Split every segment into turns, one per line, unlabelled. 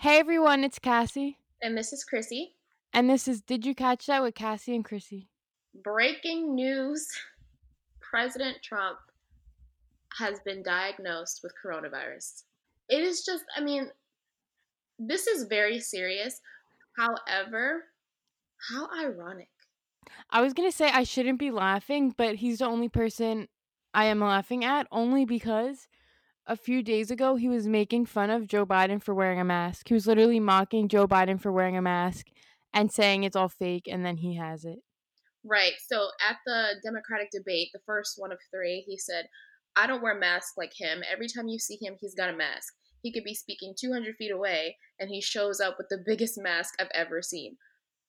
Hey everyone, it's Cassie.
And this is Chrissy.
And this is Did You Catch That with Cassie and Chrissy.
Breaking news President Trump has been diagnosed with coronavirus. It is just, I mean, this is very serious. However, how ironic.
I was going to say I shouldn't be laughing, but he's the only person I am laughing at only because a few days ago he was making fun of Joe Biden for wearing a mask. He was literally mocking Joe Biden for wearing a mask and saying it's all fake and then he has it.
Right. So at the Democratic debate, the first one of three, he said, I don't wear masks like him. Every time you see him, he's got a mask. He could be speaking 200 feet away and he shows up with the biggest mask I've ever seen.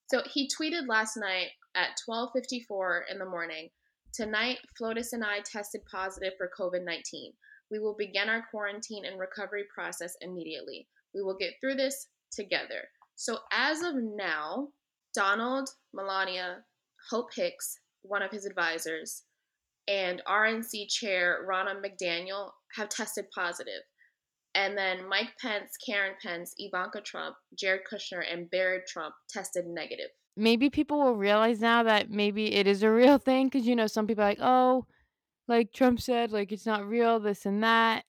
So he tweeted last night at 12:54 in the morning, "Tonight, Flotus and I tested positive for COVID-19. We will begin our quarantine and recovery process immediately. We will get through this together." So as of now, Donald, Melania, Hope Hicks, one of his advisors, and RNC chair Ronna McDaniel have tested positive. And then Mike Pence, Karen Pence, Ivanka Trump, Jared Kushner, and Barron Trump tested negative.
Maybe people will realize now that maybe it is a real thing because, you know, some people are like, oh, like Trump said, like it's not real, this and that.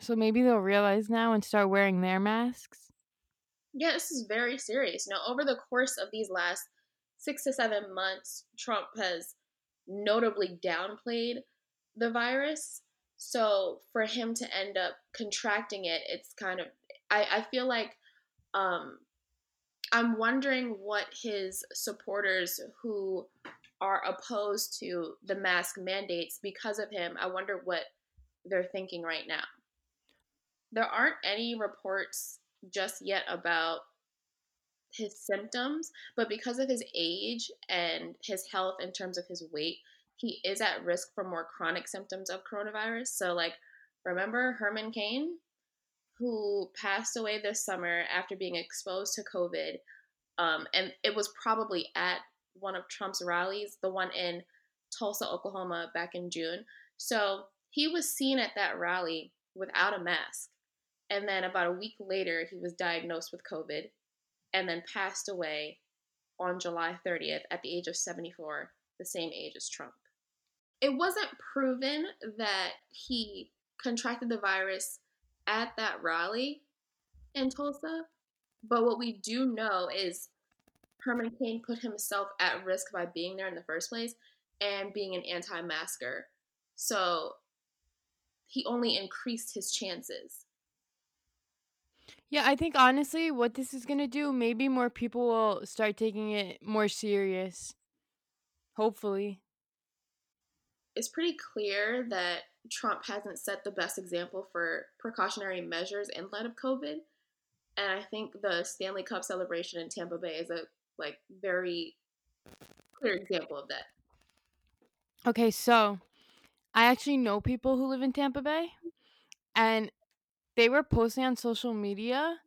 So maybe they'll realize now and start wearing their masks.
Yeah, this is very serious. Now, over the course of these last six to seven months, Trump has notably downplayed the virus. So for him to end up contracting it, it's kind of I, I feel like um I'm wondering what his supporters who are opposed to the mask mandates because of him, I wonder what they're thinking right now. There aren't any reports just yet about his symptoms, but because of his age and his health in terms of his weight, he is at risk for more chronic symptoms of coronavirus. So, like, remember Herman Cain, who passed away this summer after being exposed to COVID? Um, and it was probably at one of Trump's rallies, the one in Tulsa, Oklahoma, back in June. So, he was seen at that rally without a mask. And then about a week later, he was diagnosed with COVID and then passed away on July 30th at the age of 74, the same age as Trump. It wasn't proven that he contracted the virus at that rally in Tulsa, but what we do know is Herman Cain put himself at risk by being there in the first place and being an anti masker. So he only increased his chances.
Yeah, I think honestly, what this is going to do, maybe more people will start taking it more serious. Hopefully.
It's pretty clear that Trump hasn't set the best example for precautionary measures in light of COVID. And I think the Stanley Cup celebration in Tampa Bay is a like very clear example of that.
Okay, so I actually know people who live in Tampa Bay and they were posting on social media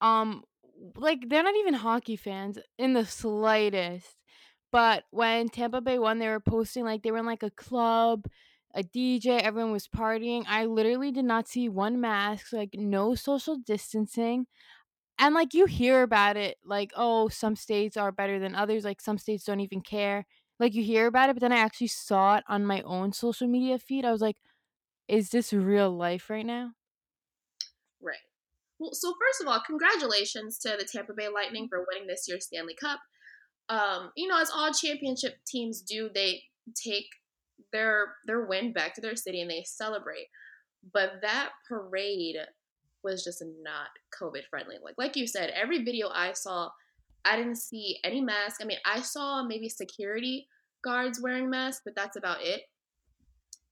um like they're not even hockey fans in the slightest. But when Tampa Bay won, they were posting like they were in like a club, a DJ, everyone was partying. I literally did not see one mask, like no social distancing. And like you hear about it, like, oh, some states are better than others, like some states don't even care. Like you hear about it, but then I actually saw it on my own social media feed. I was like, is this real life right now?
Right. Well, so first of all, congratulations to the Tampa Bay Lightning for winning this year's Stanley Cup. Um, you know, as all championship teams do, they take their their win back to their city and they celebrate. But that parade was just not COVID friendly. Like like you said, every video I saw, I didn't see any mask. I mean, I saw maybe security guards wearing masks, but that's about it.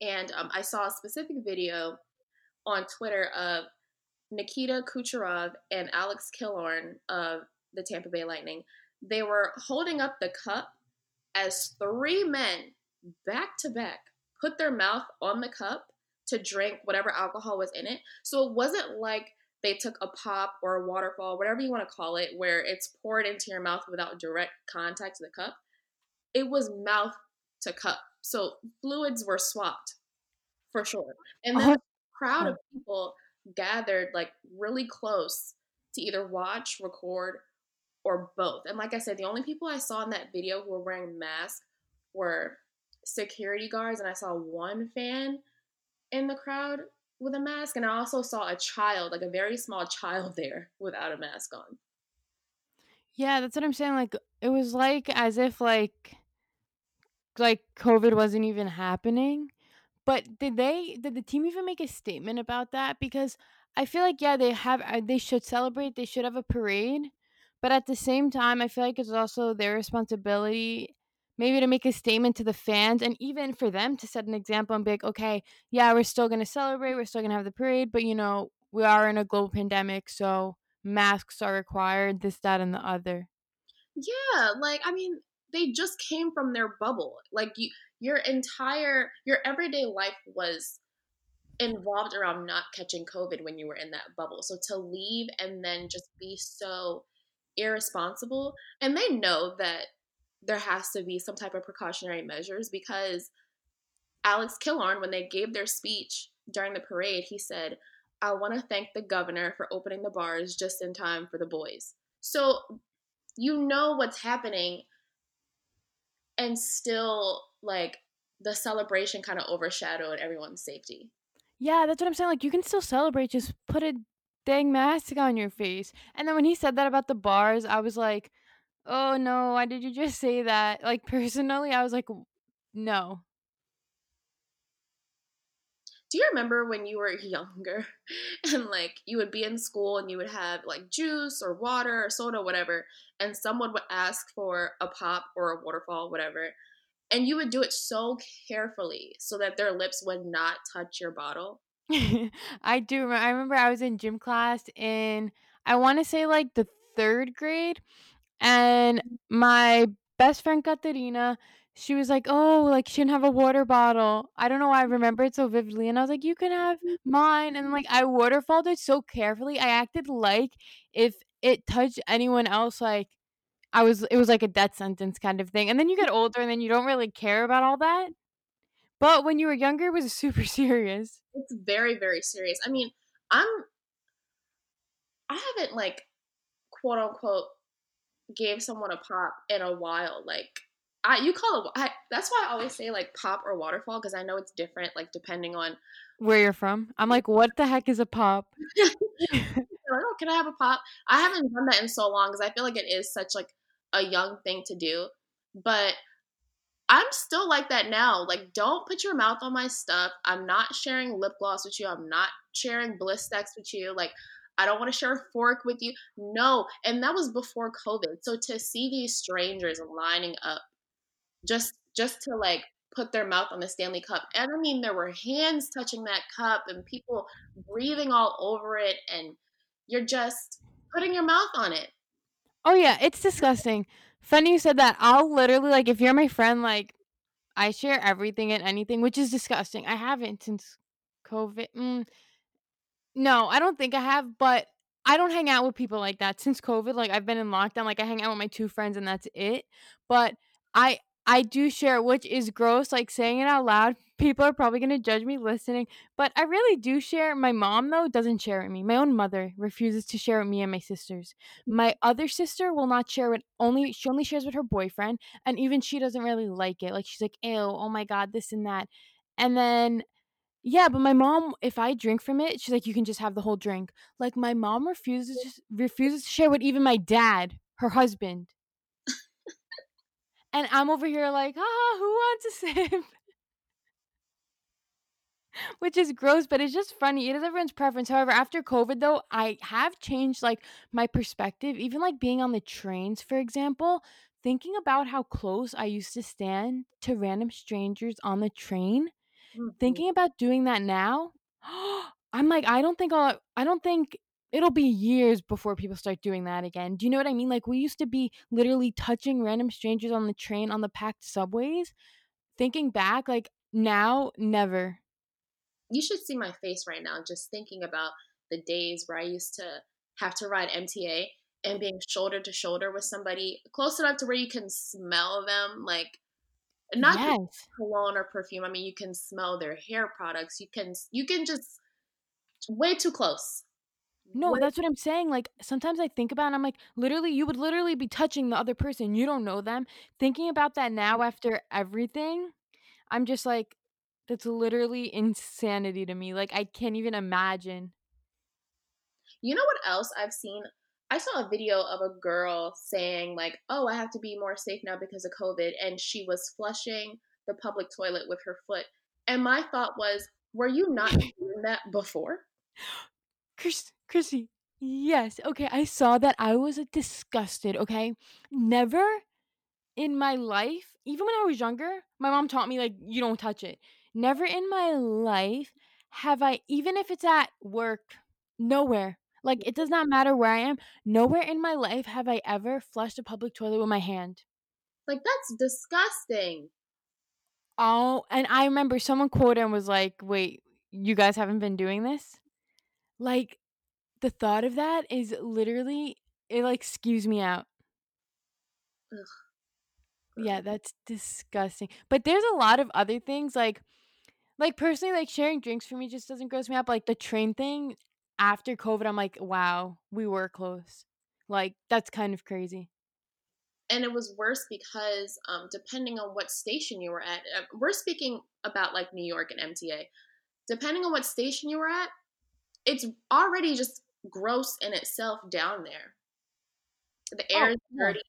And um, I saw a specific video on Twitter of Nikita Kucherov and Alex Killorn of the Tampa Bay Lightning. They were holding up the cup as three men back to back put their mouth on the cup to drink whatever alcohol was in it. So it wasn't like they took a pop or a waterfall, whatever you want to call it, where it's poured into your mouth without direct contact to the cup. It was mouth to cup. So fluids were swapped for sure. And then uh-huh. a crowd of oh. people gathered like really close to either watch, record, or both. And like I said, the only people I saw in that video who were wearing masks were security guards, and I saw one fan in the crowd with a mask, and I also saw a child, like a very small child there without a mask on.
Yeah, that's what I'm saying. Like it was like as if like like COVID wasn't even happening. But did they did the team even make a statement about that? Because I feel like yeah, they have uh, they should celebrate, they should have a parade, but at the same time, I feel like it's also their responsibility maybe to make a statement to the fans and even for them to set an example and be like, okay, yeah, we're still going to celebrate, we're still going to have the parade, but you know, we are in a global pandemic, so masks are required, this, that, and the other.
Yeah, like I mean, they just came from their bubble. Like you, your entire your everyday life was involved around not catching COVID when you were in that bubble. So to leave and then just be so irresponsible, and they know that there has to be some type of precautionary measures because Alex Killorn, when they gave their speech during the parade, he said, I want to thank the governor for opening the bars just in time for the boys. So you know what's happening and still like the celebration kind of overshadowed everyone's safety.
Yeah, that's what I'm saying. Like you can still celebrate, just put a dang mask on your face. And then when he said that about the bars, I was like, "Oh no, why did you just say that?" Like personally, I was like, "No."
Do you remember when you were younger and like you would be in school and you would have like juice or water or soda, whatever, and someone would ask for a pop or a waterfall, whatever, and you would do it so carefully so that their lips would not touch your bottle?
I do remember. I remember I was in gym class in I want to say like the third grade, and my best friend Katerina, she was like, "Oh, like she didn't have a water bottle." I don't know why I remember it so vividly, and I was like, "You can have mm. mine." And like I waterfalled it so carefully, I acted like if it touched anyone else, like I was, it was like a death sentence kind of thing. And then you get older, and then you don't really care about all that. But when you were younger, it was super serious.
It's very, very serious. I mean, I'm, I haven't like, quote unquote, gave someone a pop in a while. Like, I you call it. I, that's why I always say like pop or waterfall because I know it's different, like depending on
where you're from. I'm like, what the heck is a pop?
like, oh, can I have a pop? I haven't done that in so long because I feel like it is such like a young thing to do. But I'm still like that now. Like, don't put your mouth on my stuff. I'm not sharing lip gloss with you. I'm not sharing Blistex with you. Like, I don't want to share a fork with you. No. And that was before COVID. So to see these strangers lining up just just to like put their mouth on the Stanley Cup. And I mean there were hands touching that cup and people breathing all over it and you're just putting your mouth on it.
Oh yeah, it's disgusting. Funny you said that. I'll literally like if you're my friend, like I share everything and anything, which is disgusting. I haven't since COVID. Mm, no, I don't think I have, but I don't hang out with people like that since COVID. Like I've been in lockdown. Like I hang out with my two friends and that's it. But I I do share, which is gross. Like saying it out loud, people are probably gonna judge me listening. But I really do share. My mom though doesn't share with me. My own mother refuses to share with me and my sisters. My other sister will not share with Only she only shares with her boyfriend, and even she doesn't really like it. Like she's like, "Ew, oh my god, this and that." And then yeah, but my mom, if I drink from it, she's like, "You can just have the whole drink." Like my mom refuses refuses to share with even my dad, her husband. and I'm over here like, "Ah, who wants a sip?" Which is gross, but it's just funny. It is everyone's preference. However, after COVID though, I have changed like my perspective, even like being on the trains, for example, thinking about how close I used to stand to random strangers on the train
Mhm.
thinking about doing that now, I'm like, I don't think I'll I don't think it'll be years before people start doing that again. Do you know what I mean? Like we used to be literally touching random strangers on the train on the packed subways. Thinking back, like now, never.
You should see my face right now just thinking about the days where I used to have to ride MTA and being shoulder to shoulder with somebody close enough to where you can smell them like not just
Yes.
cologne or perfume. I mean, you can smell their hair products. You can you can just way too close.
No,
What
that's what I'm saying, like, sometimes I think about it and I'm like, literally, you would literally be touching the other person, you don't know them. Thinking about that now after everything, I'm just like, that's literally insanity to me, like, I can't even imagine.
You know what else I've seen? I saw a video of a girl saying like, "Oh, I have to be more safe now because of COVID," and she was flushing the public toilet with her foot. And my thought was, "Were you not doing that before?"
Chris Chrissy, yes, okay, I saw that, I was, disgusted, okay? Never in my life, even when I was younger, my mom taught me, like, "You don't touch it." Never in my life have I even if it's at work, nowhere, like, it does not matter where I am, nowhere in my life have I ever flushed a public toilet with my hand.
Like, that's disgusting.
Oh, and I remember someone quoted and was like, "Wait, you guys haven't been doing this?" Like, the thought of that is literally it, like, skews me out.
Ugh.
Yeah, that's disgusting. But there's a lot of other things, like like, personally, like, sharing drinks for me just doesn't gross me but, like, the train thing, after COVID, I'm like, "Wow, we were close." Like, that's kind of crazy.
And it was worse because, um, depending on what station you were at uh, we're speaking about, like, New York and MTA. Depending on what station you were at, it's already just gross in itself down there. The air
Oh,
is
yeah.
dirty,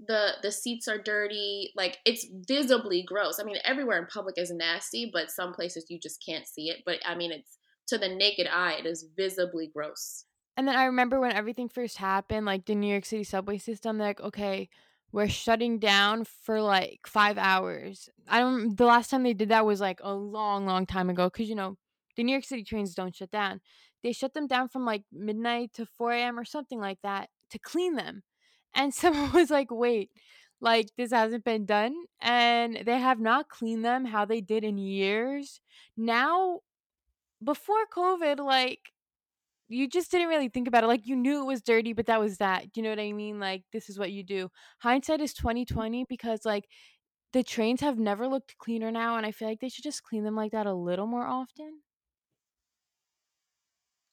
the the seats are dirty, like, it's visibly gross. I mean, everywhere in public is nasty, but some places you just can't see it, but, I mean, it's to the naked eye, it is visibly gross.
And then I remember when everything first happened, like, the New York City subway system, they're like, "Okay, we're shutting down for, like, 5 hours." I don't the last time they did that was, like, a long, long time ago. Cause you know, the New York City trains don't shut down. They shut them down from, like, midnight to 4 AM or something like that to clean them. And someone was like, "Wait, like, this hasn't been done?" And they have not cleaned them how they did in years. Now before COVID, like, you just didn't really think about it, like, you knew it was dirty, but that was that, you know what I mean? Like, this is what you do. Hindsight is 20/20 because, like, the trains have never looked cleaner now, and I feel like they should just clean them like that a little more often.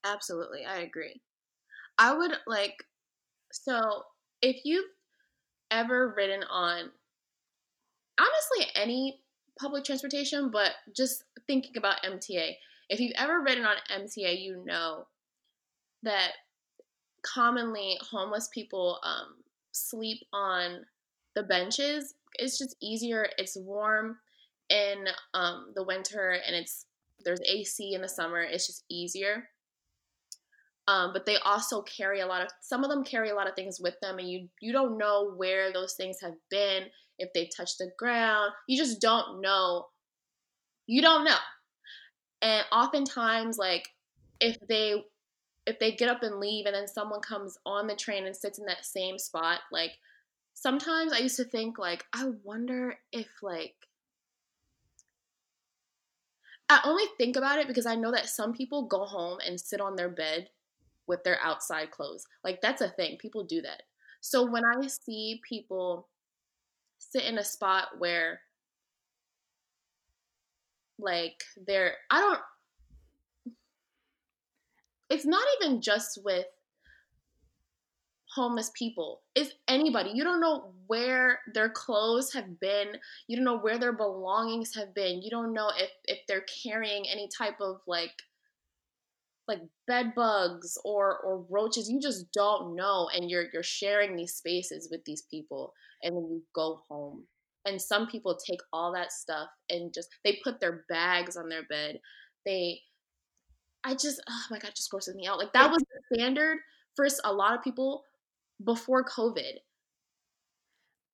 Absolutely, I agree. I would, like so, if you've ever ridden on honestly, any public transportation, but just thinking about MTA. If you've ever ridden on MTA, you know that commonly homeless people, um, sleep on the benches. It's just easier, it's warm in, um, the winter, and it's there's AC in the summer, it's just easier. Um, but they also carry a lot of some of them carry a lot of things with them, and you you don't know where those things have been, if they touched the ground, you just don't know. You don't know. And oftentimes, like, if they if they get up and leave and then someone comes on the train and sits in that same spot, like, sometimes I used to think, like, I wonder if, like I only think about it because I know that some people go home and sit on their bed with their outside clothes. Like, that's a thing, people do that. So, when I see people sit in a spot where like, they're I don't It's not even just with homeless people, it's anybody. You don't know where their clothes have been, you don't know where their belongings have been, you don't know if if they're carrying any type of, like like, bed bugs or or roaches, you just don't know, and you're you're sharing these spaces with these people, and then you go home. And some people take all that stuff and just they put their bags on their bed. They I just oh my god, just grosses me out. Like, that was the standard for a lot of people before COVID.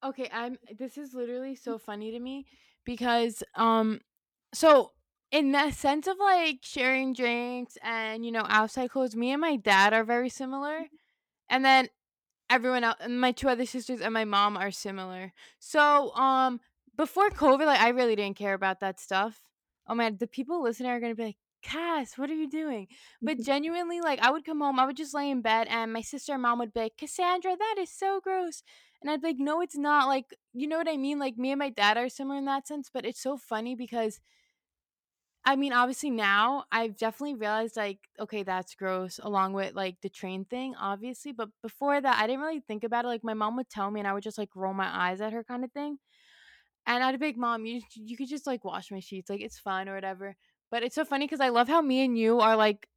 Okay, I'm this is literally so funny to me because, um so, in the sense of, like, sharing drinks and, you know, outside clothes, me and my dad are very similar, and then everyone else and my 2 other sisters and my mom are similar. So, um, before COVID, like, I really didn't care about that stuff. Oh, man, the people listening are gonna be like, "Cass, what are you doing?" But genuinely, like, I would come home, I would just lay in bed, and my sister and mom would be like, "Cassandra, that is so gross." And I'd be like, "No, it's not." Like, you know what I mean? Like, me and my dad are similar in that sense, but it's so funny because I mean, obviously now I've definitely realized like, okay, that's gross, along with like the train thing, obviously. But before that, I didn't really think about it. Like my mom would tell me, and I would just like roll my eyes at her, kind of thing. And I'd be like, "Mom, you you could just like wash my sheets, like it's fine or whatever." But it's so funny because I love how me and you are like,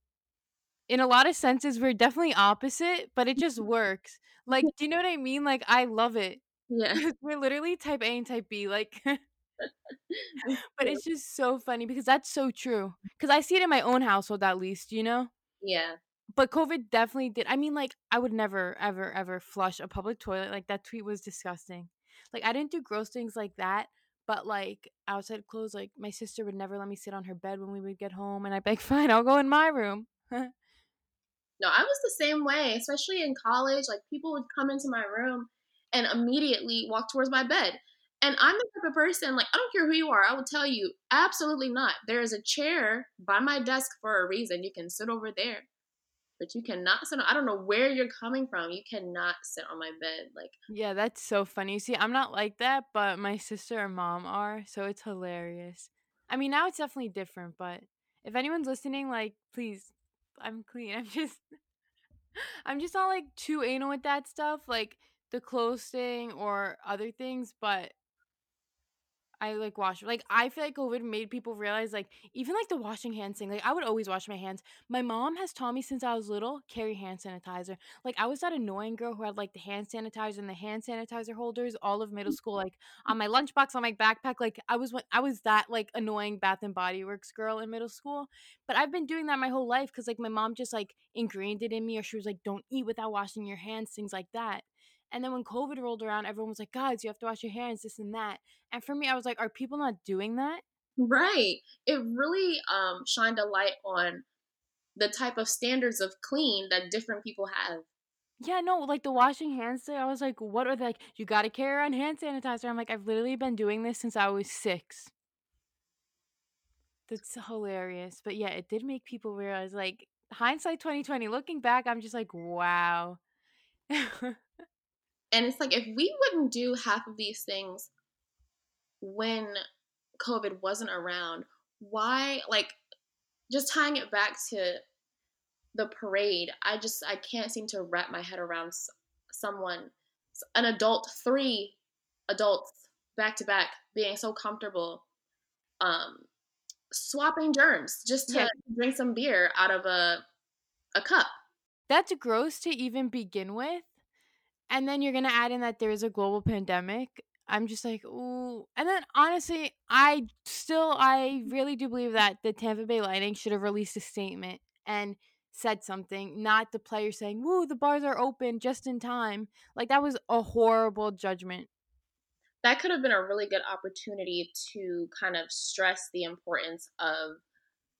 in a lot of senses, we're definitely opposite, but it just works. Like, do you know what I mean? Like, I love it
Yeah.
we're literally type A and type B. Like. But it's just so funny because that's so true. Because I see it in my own household at least, you know?
Yeah.
But COVID definitely did I mean, like, I would never, ever, ever flush a public toilet, like, that tweet was disgusting. Like, I didn't do gross things like that, but, like, outside clothes, like, my sister would never let me sit on her bed when we would get home, and I'd be like, "Fine, I'll go in my room."
No, I was the same way, especially in college. Like people would come into my room and immediately walk towards my bed. And I'm the type of person, like, I don't care who you are, I will tell you, absolutely not. There is a chair by my desk for a reason. You can sit over there, but you cannot sit on, I don't know where you're coming from. You cannot sit on my bed. Like,
Yeah, that's so funny. See, I'm not like that, but my sister and mom are, so it's hilarious. I mean, now it's definitely different, but if anyone's listening, like, please, I'm clean. I'm just, I'm just not like too anal with that stuff, like the clothes thing or other things, but I like wash like I feel like COVID made people realize like even like the washing hands thing. Like I would always wash my hands. My mom has taught me since I was little carry hand sanitizer. Like I was that annoying girl who had like the hand sanitizer and the hand sanitizer holders all of middle mm. school, like on my lunchbox, on my backpack. Like I was I was that like annoying Bath and Body Works girl in middle school. But I've been doing that my whole life because like my mom just like ingrained it in me, or she was like, "Don't eat without washing your hands," things like that. And then when COVID rolled around, everyone was like, "Guys, you have to wash your hands, this and that." And for me, I was like, are people not doing that?
right. It really um, shined a light on the type of standards of clean that different people have.
Yeah, no, like the washing hands thing, I was like, what are they like? You got to carry around hand sanitizer. I'm like, I've literally been doing this since I was six. That's hilarious. But yeah, it did make people realize, like, hindsight 2020, looking back, I'm just like, wow.
And it's like, if we wouldn't do half of these things when COVID wasn't around, why, like, just tying it back to the parade, I just, I can't seem to wrap my head around someone, an adult, three adults back to back, being so comfortable, um, swapping germs just to
Yeah.
drink some beer out of a, a cup.
That's gross to even begin with. And then you're gonna add in that there is a global pandemic. I'm just like, ooh. And then honestly, I still, I really do believe that the Tampa Bay Lightning should have released a statement and said something, not the player saying, "Woo, the bars are open just in time." Like that was a horrible judgment.
That could have been a really good opportunity to kind of stress the importance of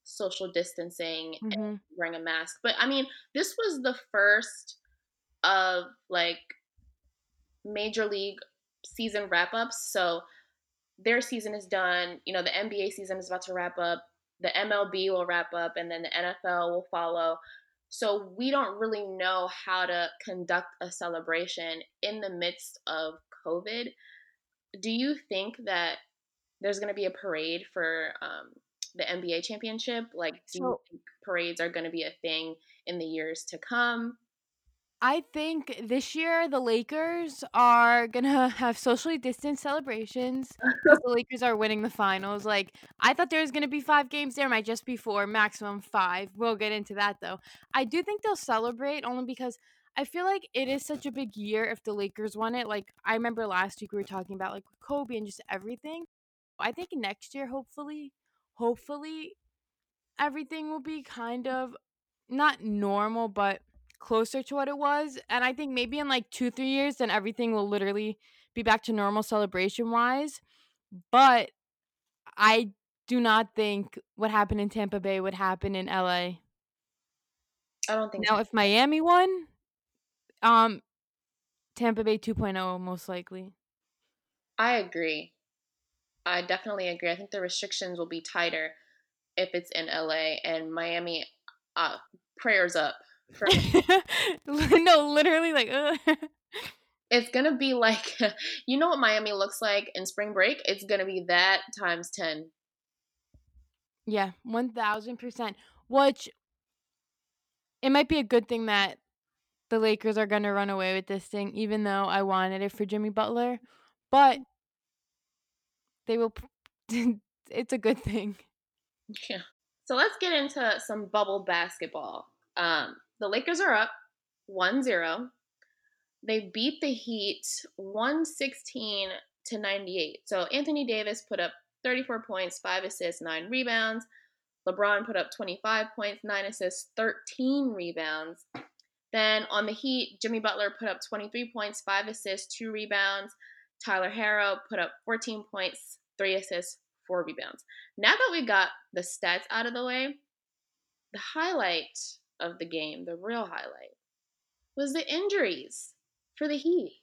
social distancing
hmm
and wearing a mask. But I mean, this was the first of like major league season wrap ups. So their season is done. You know, the NBA season is about to wrap up. The MLB will wrap up, and then the NFL will follow. So we don't really know how to conduct a celebration in the midst of COVID. Do you think that there's going to be a parade for um, the NBA championship? Like, do you
So
think parades are going to be a thing in the years to come?
I think this year the Lakers are gonna have socially distanced celebrations the Lakers are winning the finals. Like I thought there was gonna be five games. There might just be four, maximum five. We'll get into that though. I do think they'll celebrate only because I feel like it is such a big year if the Lakers won it. Like I remember last week we were talking about like Kobe and just everything. I think next year, hopefully, hopefully everything will be kind of not normal, but closer to what it was. And I think maybe in like two, three years, then everything will literally be back to normal celebration wise. But I do not think what happened in Tampa Bay would happen in LA.
I don't think so.
Now, if Miami won, um, Tampa Bay 2.0 most likely.
I agree. I definitely agree. I think the restrictions will be tighter if it's in LA and Miami. Uh, prayers up.
No, literally, like, ugh.
it's gonna be like, you know what Miami looks like in spring break? It's gonna be that times ten.
Yeah, 1000%. Which it might be a good thing that the Lakers are going to run away with this thing, even though I wanted it for Jimmy Butler. But they will. it's a good thing.
Yeah. So let's get into some bubble basketball. Um, the Lakers are up 1 0. They beat the Heat 116 to 98. So Anthony Davis put up 34 points, 5 assists, 9 rebounds. LeBron put up 25 points, 9 assists, 13 rebounds. Then on the Heat, Jimmy Butler put up 23 points, 5 assists, 2 rebounds. Tyler Herro put up 14 points, 3 assists, 4 rebounds. Now that we got the stats out of the way, the highlight of the game, the real highlight, was the injuries for the Heat.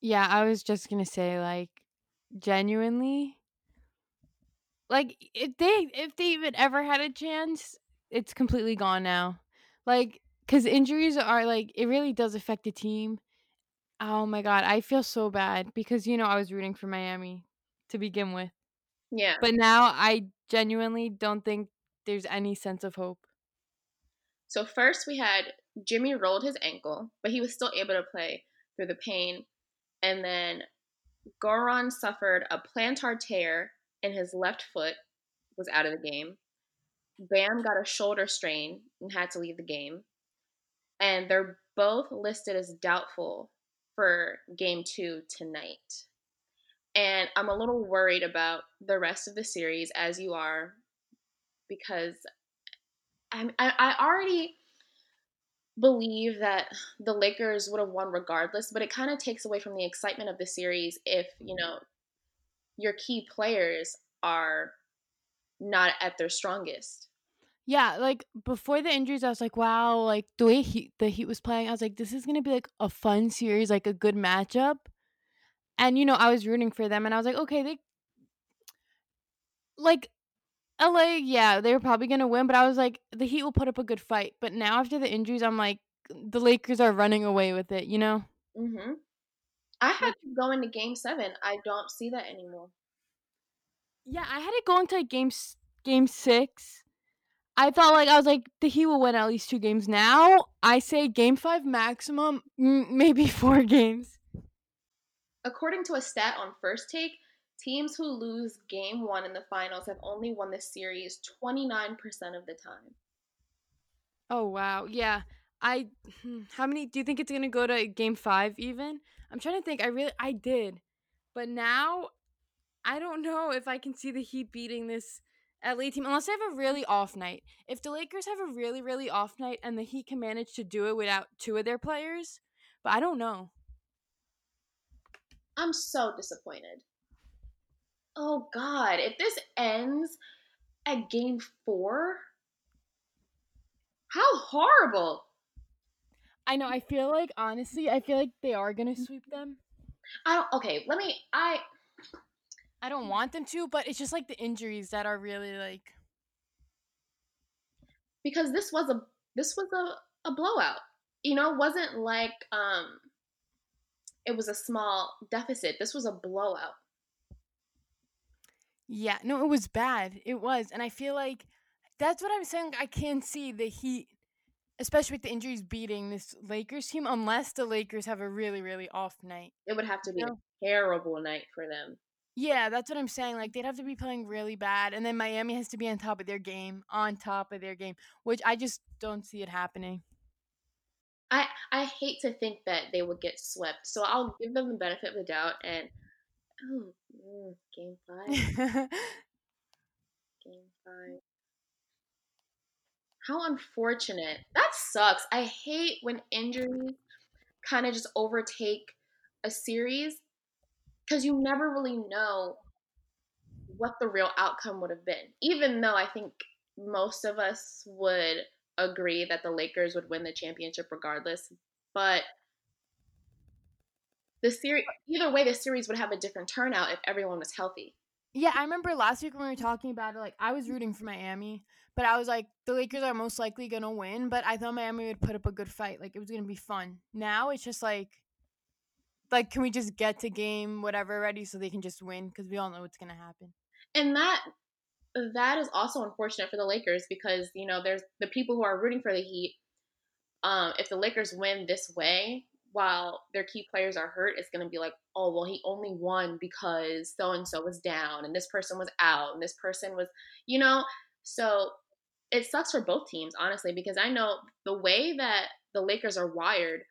Yeah, I was just going to say, like, genuinely, like, if they if they even ever had a chance, it's completely gone now. Like, because injuries are like it really does affect the team. Oh my god, I feel so bad because you know I was rooting for Miami to begin with.
Yeah.
But now I genuinely don't think there's any sense of hope.
So first we had Jimmy rolled his ankle, but he was still able to play through the pain. And then Goran suffered a plantar tear in his left foot, was out of the game. Bam got a shoulder strain and had to leave the game. And they're both listed as doubtful for game two tonight. And I'm a little worried about the rest of the series, as you are, because I'm, I, I already believe that the Lakers would have won regardless, but it kind of takes away from the excitement of the series if, you know, your key players are not at their strongest.
Yeah, like before the injuries, I was like, wow, like the way he, the Heat was playing, I was like, this is gonna be like a fun series, like a good matchup. And you know, I was rooting for them, and I was like, okay, they like LA, yeah, they were probably gonna win, but I was like, the Heat will put up a good fight. But now after the injuries, I'm like, the Lakers are running away with it, you know?
Mm-hmm. I had to go into Game Seven. I don't see that anymore.
Yeah, I had it going to game game six. I thought like I was like the Heat will win at least two games. Now I say game five maximum, maybe four games.
According to a stat on First Take, teams who lose game one in the finals have only won the series 29% of the time.
Oh, wow. Yeah. I, hmm, how many, do you think it's going to go to game five even? I'm trying to think. I really, I did. But now, I don't know if I can see the Heat beating this LA team unless they have a really off night. If the Lakers have a really, really off night and the Heat can manage to do it without two of their players, but I don't know.
I'm so disappointed. Oh God, if this ends at game four, how horrible.
I know. I feel like honestly, I feel like they are gonna sweep them.
I don't. Okay, let me. I.
I don't want them to, but it's just like the injuries that are really like.
Because this was a this was a, a blowout. You know, it wasn't like um. It was a small deficit. This was a blowout.
Yeah, no, it was bad. It was, and I feel like that's what I'm saying. I can't see the Heat especially with the injuries beating this Lakers team, unless the Lakers have a really, really off night.
It would have to be you know? a terrible night for them.
Yeah, that's what I'm saying. Like they'd have to be playing really bad, and then Miami has to be on top of their game, on top of their game, which I just don't see it happening.
I I hate to think that they would get swept, so I'll give them the benefit of the doubt. And oh, mm, game five, game five. How unfortunate. That sucks. I hate when injuries kind of just overtake a series because you never really know what the real outcome would have been. Even though I think most of us would agree that the Lakers would win the championship regardless, but the series either way the series would have a different turnout if everyone was healthy.
Yeah, I remember last week when we were talking about it like I was rooting for Miami but I was like, the Lakers are most likely gonna win. But I thought Miami would put up a good fight. Like it was gonna be fun. Now it's just like, like can we just get to game whatever ready so they can just win? Because we all know what's gonna happen.
And that that is also unfortunate for the Lakers because you know there's the people who are rooting for the Heat. Um, if the Lakers win this way, while their key players are hurt, it's going to be like, oh well, he only won because so and so was down and this person was out and this person was, you know. So it sucks for both teams, honestly, because I know the way that the Lakers are wired.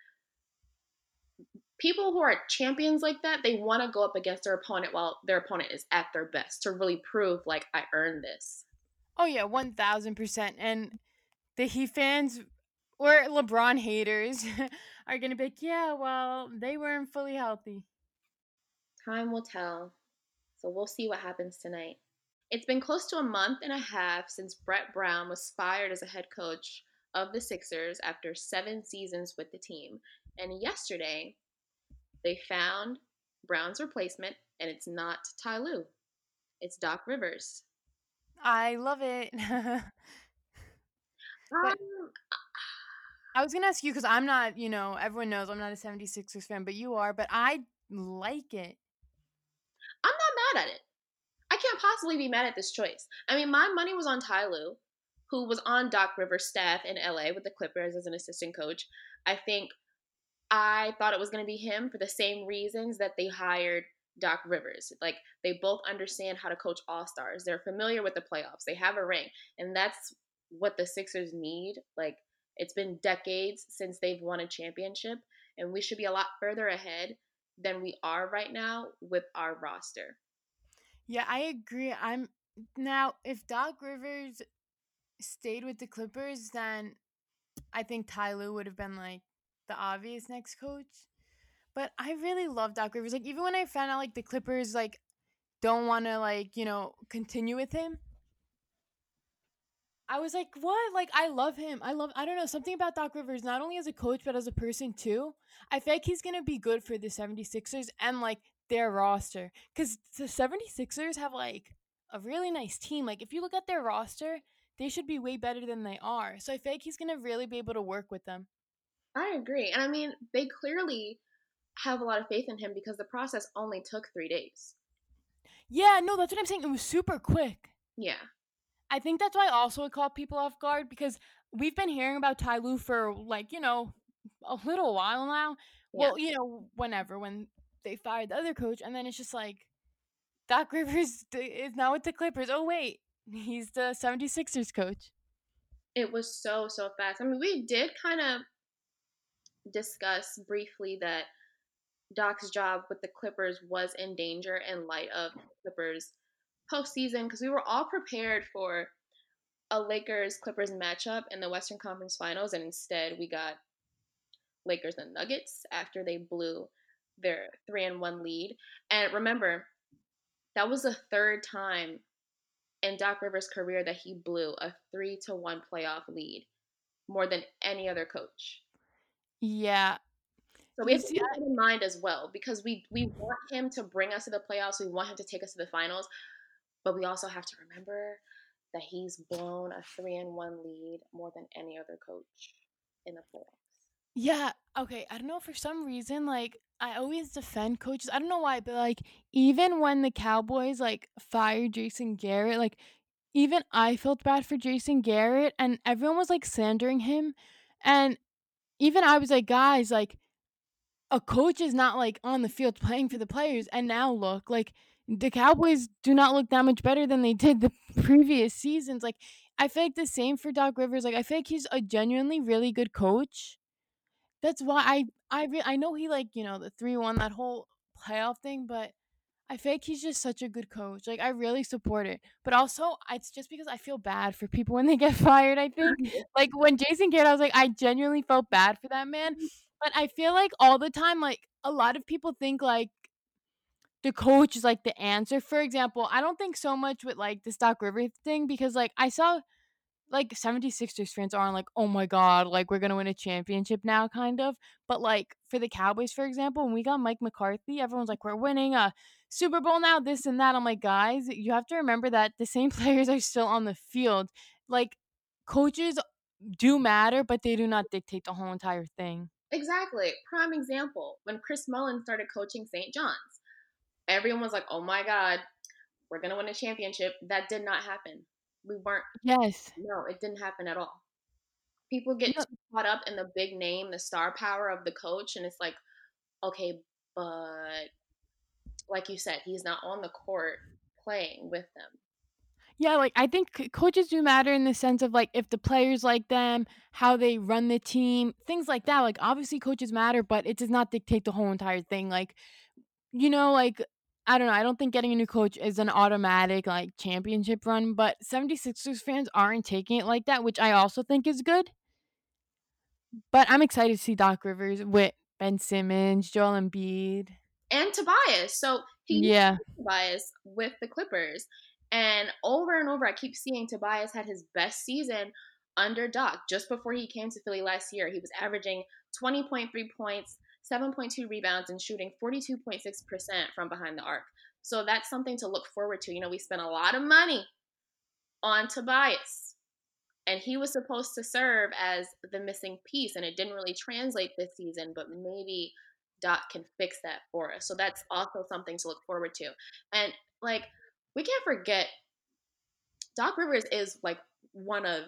People who are champions like that, they want to go up against their opponent while their opponent is at their best to really prove, like, I earned this.
Oh yeah, one thousand percent. And the Heat fans or LeBron haters are gonna be like, yeah, well, they weren't fully healthy.
Time will tell. So we'll see what happens tonight. It's been close to a month and a half since Brett Brown was fired as a head coach of the Sixers after seven seasons with the team. And yesterday, they found Brown's replacement, and it's not Ty Lue. It's Doc Rivers.
I love it.
Um,
I was gonna ask you because I'm not, you know, everyone knows I'm not a 76ers fan, but you are, but I like it.
I'm not mad at it. I can't possibly be mad at this choice. I mean, my money was on Ty Lue, who was on Doc Rivers' staff in LA with the Clippers as an assistant coach. I think I thought it was going to be him for the same reasons that they hired Doc Rivers. Like, they both understand how to coach all stars, they're familiar with the playoffs, they have a ring, and that's what the Sixers need. Like, it's been decades since they've won a championship, and we should be a lot further ahead than we are right now with our roster.
Yeah, I agree. I'm now if Doc Rivers stayed with the Clippers, then I think Ty Lue would have been like the obvious next coach. But I really love Doc Rivers. Like even when I found out like the Clippers like don't want to like, you know, continue with him, I was like, what? Like, I love him. I love, I don't know, something about Doc Rivers, not only as a coach, but as a person too. I feel like he's going to be good for the 76ers and like their roster. Because the 76ers have like a really nice team. Like, if you look at their roster, they should be way better than they are. So I feel like he's going to really be able to work with them.
I agree. And I mean, they clearly have a lot of faith in him because the process only took three days.
Yeah, no, that's what I'm saying. It was super quick.
Yeah.
I think that's why also it caught people off guard because we've been hearing about Ty Lue for like, you know, a little while now.
Yeah.
Well, you know, whenever when they fired the other coach, and then it's just like Doc Rivers is now with the Clippers. Oh wait, he's the 76ers coach.
It was so so fast. I mean, we did kind of discuss briefly that Doc's job with the Clippers was in danger in light of Clippers postseason because we were all prepared for a Lakers Clippers matchup in the Western Conference Finals, and instead we got Lakers and Nuggets after they blew their three and one lead. And remember, that was the third time in Doc Rivers' career that he blew a three to one playoff lead, more than any other coach.
Yeah.
So we have to keep that in mind as well because we we want him to bring us to the playoffs. We want him to take us to the finals, but we also have to remember that he's blown a three and one lead more than any other coach in the playoffs.
Yeah. Okay. I don't know. For some reason, like I always defend coaches. I don't know why, but like even when the Cowboys like fired Jason Garrett, like even I felt bad for Jason Garrett, and everyone was like slandering him, and even I was like, guys, like a coach is not like on the field playing for the players, and now look like the Cowboys do not look that much better than they did the previous seasons. Like I feel like the same for Doc Rivers. Like I feel like he's a genuinely really good coach. That's why I I re- I know he like you know the three one that whole playoff thing, but I feel like he's just such a good coach. Like I really support it, but also it's just because I feel bad for people when they get fired. I think like when Jason Garrett, I was like I genuinely felt bad for that man, mm. but I feel like all the time like a lot of people think like the coach is like the answer. For example, I don't think so much with like the Doc Rivers thing because like I saw like 76ers fans aren't like, oh my god, like we're gonna win a championship now, kind of. But like for the Cowboys, for example, when we got Mike McCarthy, everyone's like, we're winning a Super Bowl now, this and that. I'm like, guys, you have to remember that the same players are still on the field. Like coaches do matter, but they do not dictate the whole entire thing.
Exactly. Prime example when Chris Mullin started coaching St. John's everyone was like, "Oh my god, we're gonna win a championship. That did not happen. We weren't.
Yes.
No, it didn't happen at all. People get
No.
caught up in the big name, the star power of the coach, and it's like, okay, but like you said, he's not on the court playing with them.
Yeah, like I think coaches do matter in the sense of like if the players like them, how they run the team, things like that. Like obviously coaches matter, but it does not dictate the whole entire thing. Like you know, like I don't know, I don't think getting a new coach is an automatic like championship run, but 76ers fans aren't taking it like that, which I also think is good. But I'm excited to see Doc Rivers with Ben Simmons, Joel Embiid.
And Tobias. So he
Yeah.
Tobias with the Clippers. And over and over, I keep seeing Tobias had his best season under Doc. Just before he came to Philly last year, he was averaging 20.3 points, 7.2 rebounds, and shooting 42.6% from behind the arc. So that's something to look forward to. You know, we spent a lot of money on Tobias, and he was supposed to serve as the missing piece, and it didn't really translate this season, but maybe Doc can fix that for us. So that's also something to look forward to. And like, we can't forget Doc Rivers is like one of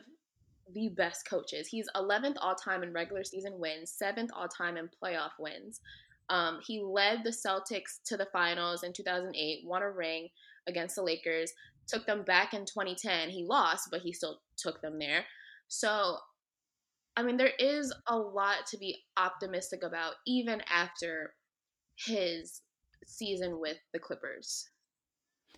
the best coaches. He's 11th all time in regular season wins, 7th all time in playoff wins. Um, he led the Celtics to the finals in 2008, won a ring against the Lakers, took them back in 2010. He lost, but he still took them there. So, I mean, there is a lot to be optimistic about, even after his season with the Clippers.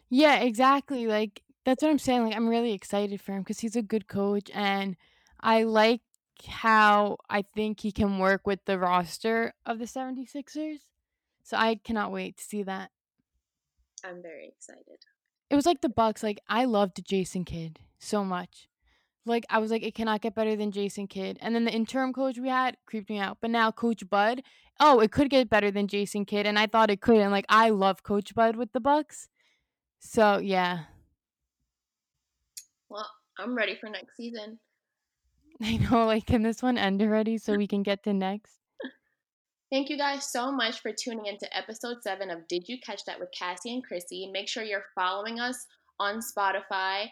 Yeah, exactly. Like that's what I'm saying. Like I'm really excited for him because he's a good coach, and I like how I think he can work with the roster of the 76ers. So I cannot wait to see that.
I'm very excited.
It was like the Bucks. Like I loved Jason Kidd so much. Like I was like, it cannot get better than Jason Kidd. And then the interim coach we had creeped me out. But now Coach Bud, oh, it could get better than Jason Kidd, and I thought it could. And like I love Coach Bud with the Bucks. So yeah,
Well, I'm ready for next season.
I know. Like, can this one end already so we can get to next?
Thank you guys so much for tuning into episode seven of Did You Catch That with Cassie and Chrissy. Make sure you're following us on Spotify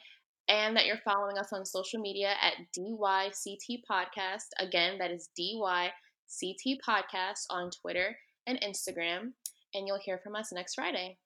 and that you're following us on social media at DYCT Podcast. Again, that is DYCT Podcast on Twitter and Instagram. And you'll hear from us next Friday.